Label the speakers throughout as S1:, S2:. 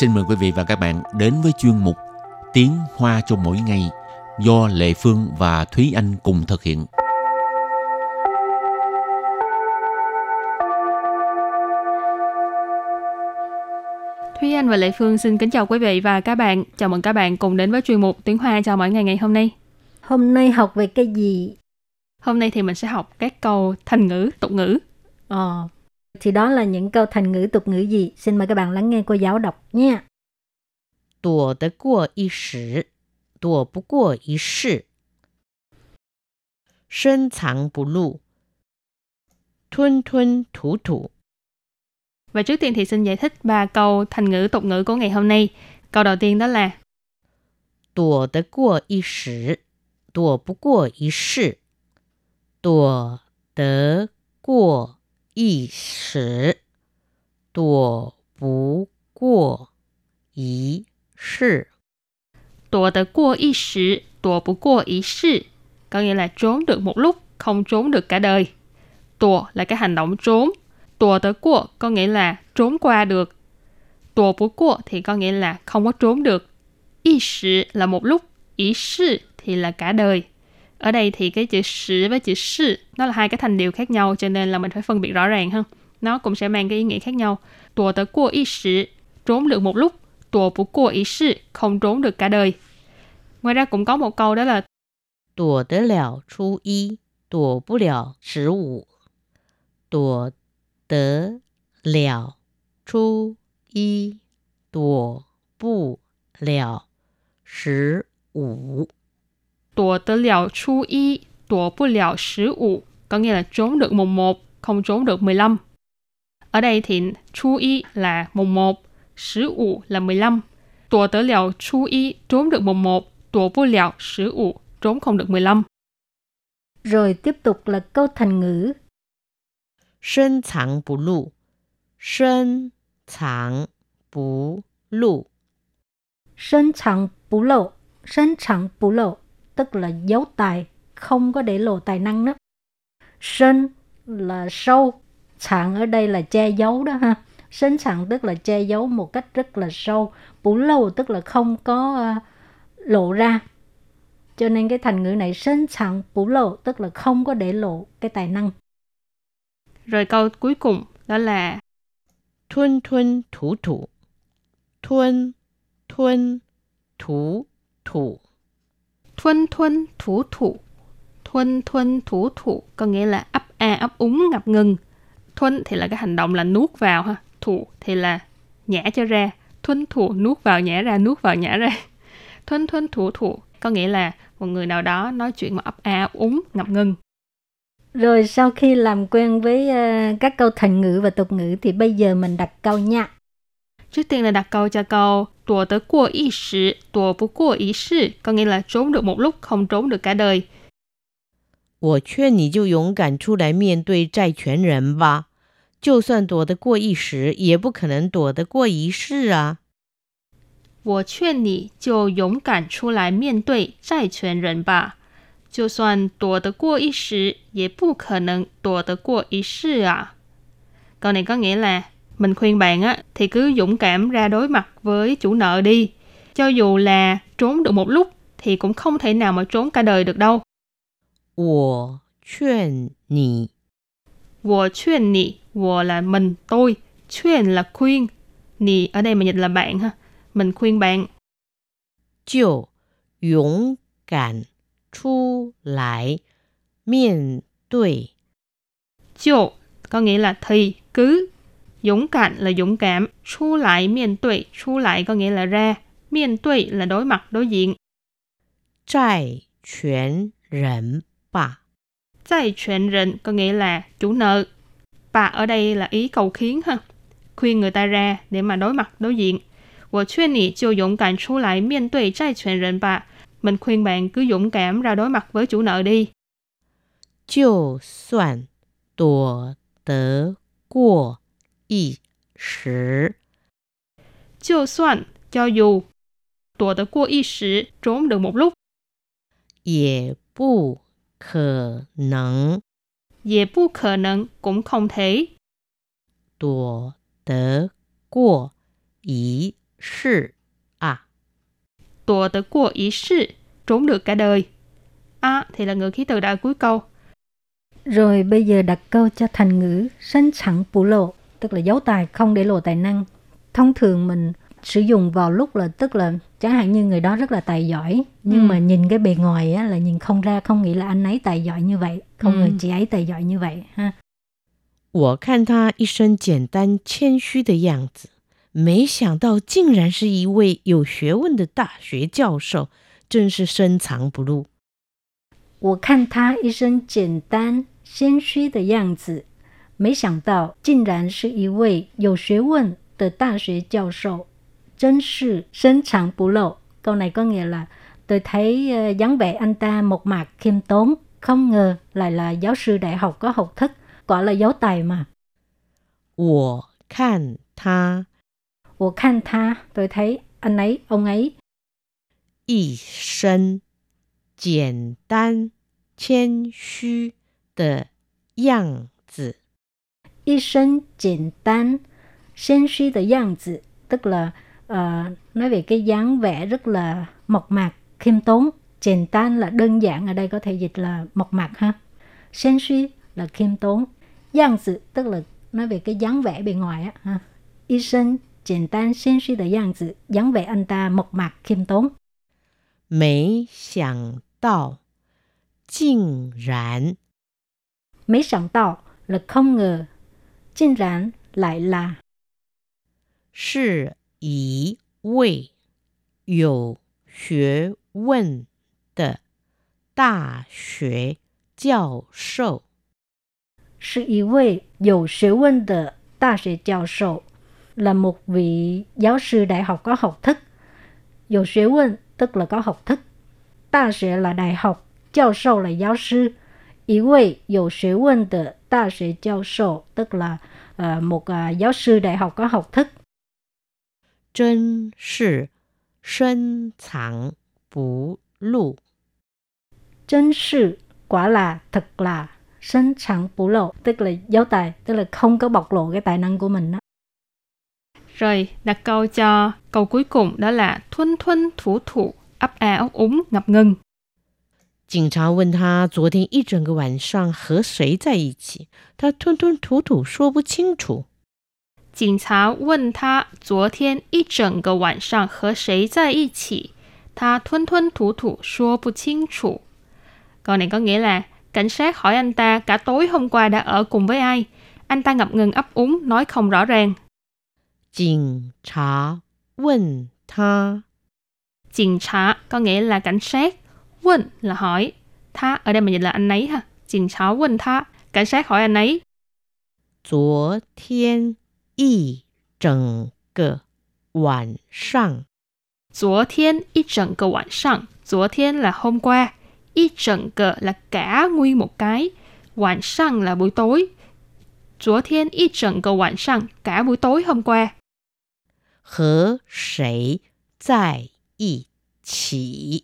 S1: xin mời quý vị và các bạn đến với chuyên mục Tiếng Hoa cho mỗi ngày do Lệ Phương và Thúy Anh cùng thực hiện.
S2: Thúy Anh và Lệ Phương xin kính chào quý vị và các bạn. Chào mừng các bạn cùng đến với chuyên mục Tiếng Hoa cho mỗi ngày ngày hôm nay.
S3: Hôm nay học về cái gì?
S2: Hôm nay thì mình sẽ học các câu thành ngữ, tục ngữ.
S3: Ờ, thì đó là những câu thành ngữ tục ngữ gì? Xin mời các bạn lắng nghe cô giáo đọc nha.
S4: 躲得过一时，躲不过一世；深藏不露，吞吞吐吐。
S2: Và trước tiên thì xin giải thích ba câu thành ngữ tục ngữ của ngày hôm nay. Câu đầu tiên đó là
S4: 躲得过一时，躲不过一世；躲得过 一时，躲不过一世。
S2: 躲得过一时，躲不过一世. Có nghĩa là trốn được một lúc, không trốn được cả đời. Tùa là cái hành động trốn. Tùa tới qua có nghĩa là trốn qua được. Tùa bú qua thì có nghĩa là không có trốn được. Y sử là một lúc, ý sự thì là cả đời. ở đây thì cái chữ sử với chữ sư nó là hai cái thành điều khác nhau, cho nên là mình phải phân biệt rõ ràng hơn nó cũng sẽ mang cái ý nghĩa khác nhau. Tùa tới cua ý sử trốn được một lúc. Tùa bú cua ý sử không trốn được cả đời. Ngoài ra cũng có một câu đó là
S4: tùa tới lẻo chú y tùa bú lẻo sử ủ tùa tớ lẻo chú y tùa bú lẻo sử ủ
S2: Tùa tới liào chu y, tùa不liào十五, có nghĩa là trốn được mùng 1, không trốn được 15. Ở đây thì chu y là mùng 1, 15 là 15. Tùa tới liào chu y, trốn được mùng 1, tùa不liào 15, trốn không được 15.
S3: Rồi tiếp tục là câu thành ngữ
S4: 深藏不露，深藏不露，
S3: sân chẳng bú lộ. Sân chẳng bú lộ, tức là giấu tài, không có để lộ tài năng đó. Sinh là sâu, sạn ở đây là che giấu đó ha. Sinh sạn tức là che giấu một cách rất là sâu, bủ lâu tức là không có uh, lộ ra. Cho nên cái thành ngữ này sinh sạn bủ lộ tức là không có để lộ cái tài năng.
S2: Rồi câu cuối cùng đó là
S4: thuân thuân thủ thủ. Thuân thuân thủ thủ
S2: thuân thuân thủ thủ. Thuân thuân thủ thủ có nghĩa là ấp a ấp úng ngập ngừng. Thuân thì là cái hành động là nuốt vào ha. Thủ thì là nhả cho ra. Thuân thủ nuốt vào nhả ra, nuốt vào nhả ra. Thuân thuân thủ thủ có nghĩa là một người nào đó nói chuyện mà ấp a ấp úng ngập ngừng.
S3: Rồi sau khi làm quen với ờ, các câu thành ngữ và tục ngữ thì bây giờ mình đặt câu nha.
S2: Trước tiên là đặt câu cho câu Tùa tới qua y sử, tùa不过一世Có nghĩa là trốn được một lúc, không trốn được cả đời
S4: 我劝你就勇敢出来面对债权人吧，就算躲得过一时，也不可能躲得过一世啊。
S2: 我劝你就勇敢出来面对债权人吧。就算躲得过一时，也不可能躲得过一世啊。Câu này có nghĩa là mình khuyên bạn á thì cứ dũng cảm ra đối mặt với chủ nợ đi. Cho dù là trốn được một lúc thì cũng không thể nào mà trốn cả đời được đâu.
S4: 我劝你
S2: Wo khuyên nị, wo là mình, tôi, khuyên là khuyên, nị ở đây mà dịch là bạn ha. Mình khuyên bạn
S4: 就勇敢出来面对
S2: Chiều có nghĩa là thì cứ dũng cảm là dũng cảm chu lại miền tuệ chu lại có nghĩa là ra miền tuệ là đối mặt đối diện
S4: 债权人吧。
S2: giải chuyện rịnh có nghĩa là chủ nợ bà ở đây là ý cầu khiến ha khuyên người ta ra để mà đối mặt đối diện 我劝你就勇敢出来面对债权人吧 mình khuyên bạn cứ dũng cảm ra đối mặt với chủ nợ đi
S4: 就算躲得过 一时，
S2: 就算 cho dù躲得过一时 trốn được một lúc
S4: 也不可能
S2: 也不可能 cũng không thể
S4: 躲得过一 是啊，
S2: Tùa tới qua ý sự, trốn được cả đời. A thì là ngữ khí từ đã cuối câu.
S3: Rồi bây giờ đặt câu cho thành ngữ sân chẳng bù lộ, tức là giấu tài không để lộ tài năng. Thông thường mình sử dụng vào lúc là tức là chẳng hạn như người đó rất là tài giỏi nhưng
S2: Ừ.
S3: mà nhìn cái bề ngoài á, là nhìn không ra không nghĩ là anh ấy tài giỏi như vậy không
S2: Ừ.
S3: ngờ chị ấy tài giỏi như vậy ha
S4: 我看他一身简单谦虚的样子，没想到竟然是一位有学问的大学教授，真是深藏不露。
S3: 我看他一身简单谦虚的样子， 没想到竟然是一位有学问的大学教授，真是深藏不露. Câu này có nghĩa là tôi thấy ờ, dáng vẻ anh ta một mạc khiêm tốn, không ngờ lại là giáo sư đại học có học thức, quả là giấu tài mà.
S4: 我看他
S3: Tôi khan tha, tôi thấy anh ấy, ông ấy
S4: 一身简单谦虚的样子，
S3: y sinh简单, xen suy the dạng tử, tức là ờ, nói về cái dáng vẻ rất là mộc mạc, khiêm tốn.简tan là đơn giản, ở đây có thể dịch là mộc mạc ha. Xen suy là khiêm tốn. Dạng tử tức là nói về cái dáng vẻ bề ngoài á ha. Y sinh简单 xen suy the dạng tử, dáng vẻ anh ta mộc mạc, khiêm tốn.
S4: 没想到竟然
S3: Mấy sẵn tạo là không ngờ. Chính rán lại là
S4: 是一位有学问的大学教授。
S3: 是一位有学问的大学教授 là một vị giáo sư đại học có học thức. Có 学问 tức là có học thức. Đại học là đại học, giáo sư là giáo sư. Ý vị 有学问的 大学教授 tức là ờ, một ờ, giáo sư đại học có học thức.
S4: 真是深藏不露。
S3: Chân sự quả là thật là sân chẳng bù lộ tức là giấu tài tức là không có bộc lộ cái tài năng của mình đó.
S2: Rồi, đặt câu cho câu cuối cùng đó là thuân thuân thủ thủ, ấp a ấp úng, ngập ngừng.
S4: 警察问他昨天一整个晚上和谁在一起，他吞吞吐吐说不清楚。
S2: 警察问他昨天一整个晚上和谁在一起，他吞吞吐吐说不清楚。Câu này có nghĩa là cảnh sát hỏi anh ta cả tối hôm qua đã ở cùng với ai. Anh ta ngập ngừng ấp úng nói không rõ ràng.
S4: 警察问他
S2: Cảnh察có nghĩa là cảnh sát. Quên là hỏi. Tha ở đây mình dịch là anh ấy ha. Cảnh察问他 cảnh sát hỏi anh ấy.
S4: 昨天一整个晚上
S2: 昨天一整个晚上，昨天 là hôm qua, y整个 là cả nguyên một cái, 晚上 là buổi tối. 昨天一整个晚上 cả buổi tối hôm qua.
S4: 和谁在一起？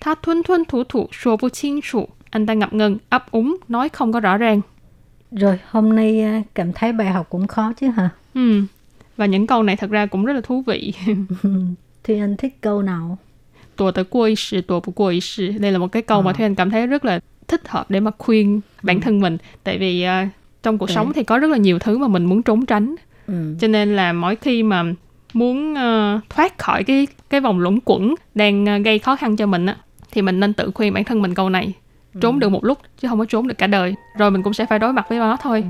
S2: Tha thuân thuân thủ thủ số bu 清楚. Anh ta ngập ngừng, ấp úng, nói không có rõ ràng.
S3: Rồi hôm nay à, cảm thấy bài học cũng khó chứ hả?
S2: Ừ. Và những câu này thật ra cũng rất là thú vị.
S3: Thùy Anh thích câu nào?
S2: Tùa tới qua ý sự, tùa bu qua ý sự. Đây là một cái câu mà
S3: Ờ.
S2: Thúy Anh cảm thấy rất là thích hợp để mà khuyên bản thân mình. Tại vì à, trong cuộc
S3: Đấy.
S2: sống thì có rất là nhiều thứ mà mình muốn trốn tránh.
S3: Ừ.
S2: cho nên là mỗi khi mà muốn ờ, thoát khỏi cái cái vòng luẩn quẩn đang ờ, gây khó khăn cho mình á thì mình nên tự khuyên bản thân mình câu này trốn được một lúc chứ không có trốn được cả đời rồi mình cũng sẽ phải đối mặt với nó thôi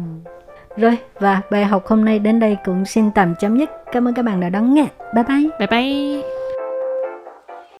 S3: Rồi và bài học hôm nay đến đây cũng xin tạm chấm dứt. Cảm ơn các bạn đã đón nghe. Bye bye.
S2: bye bye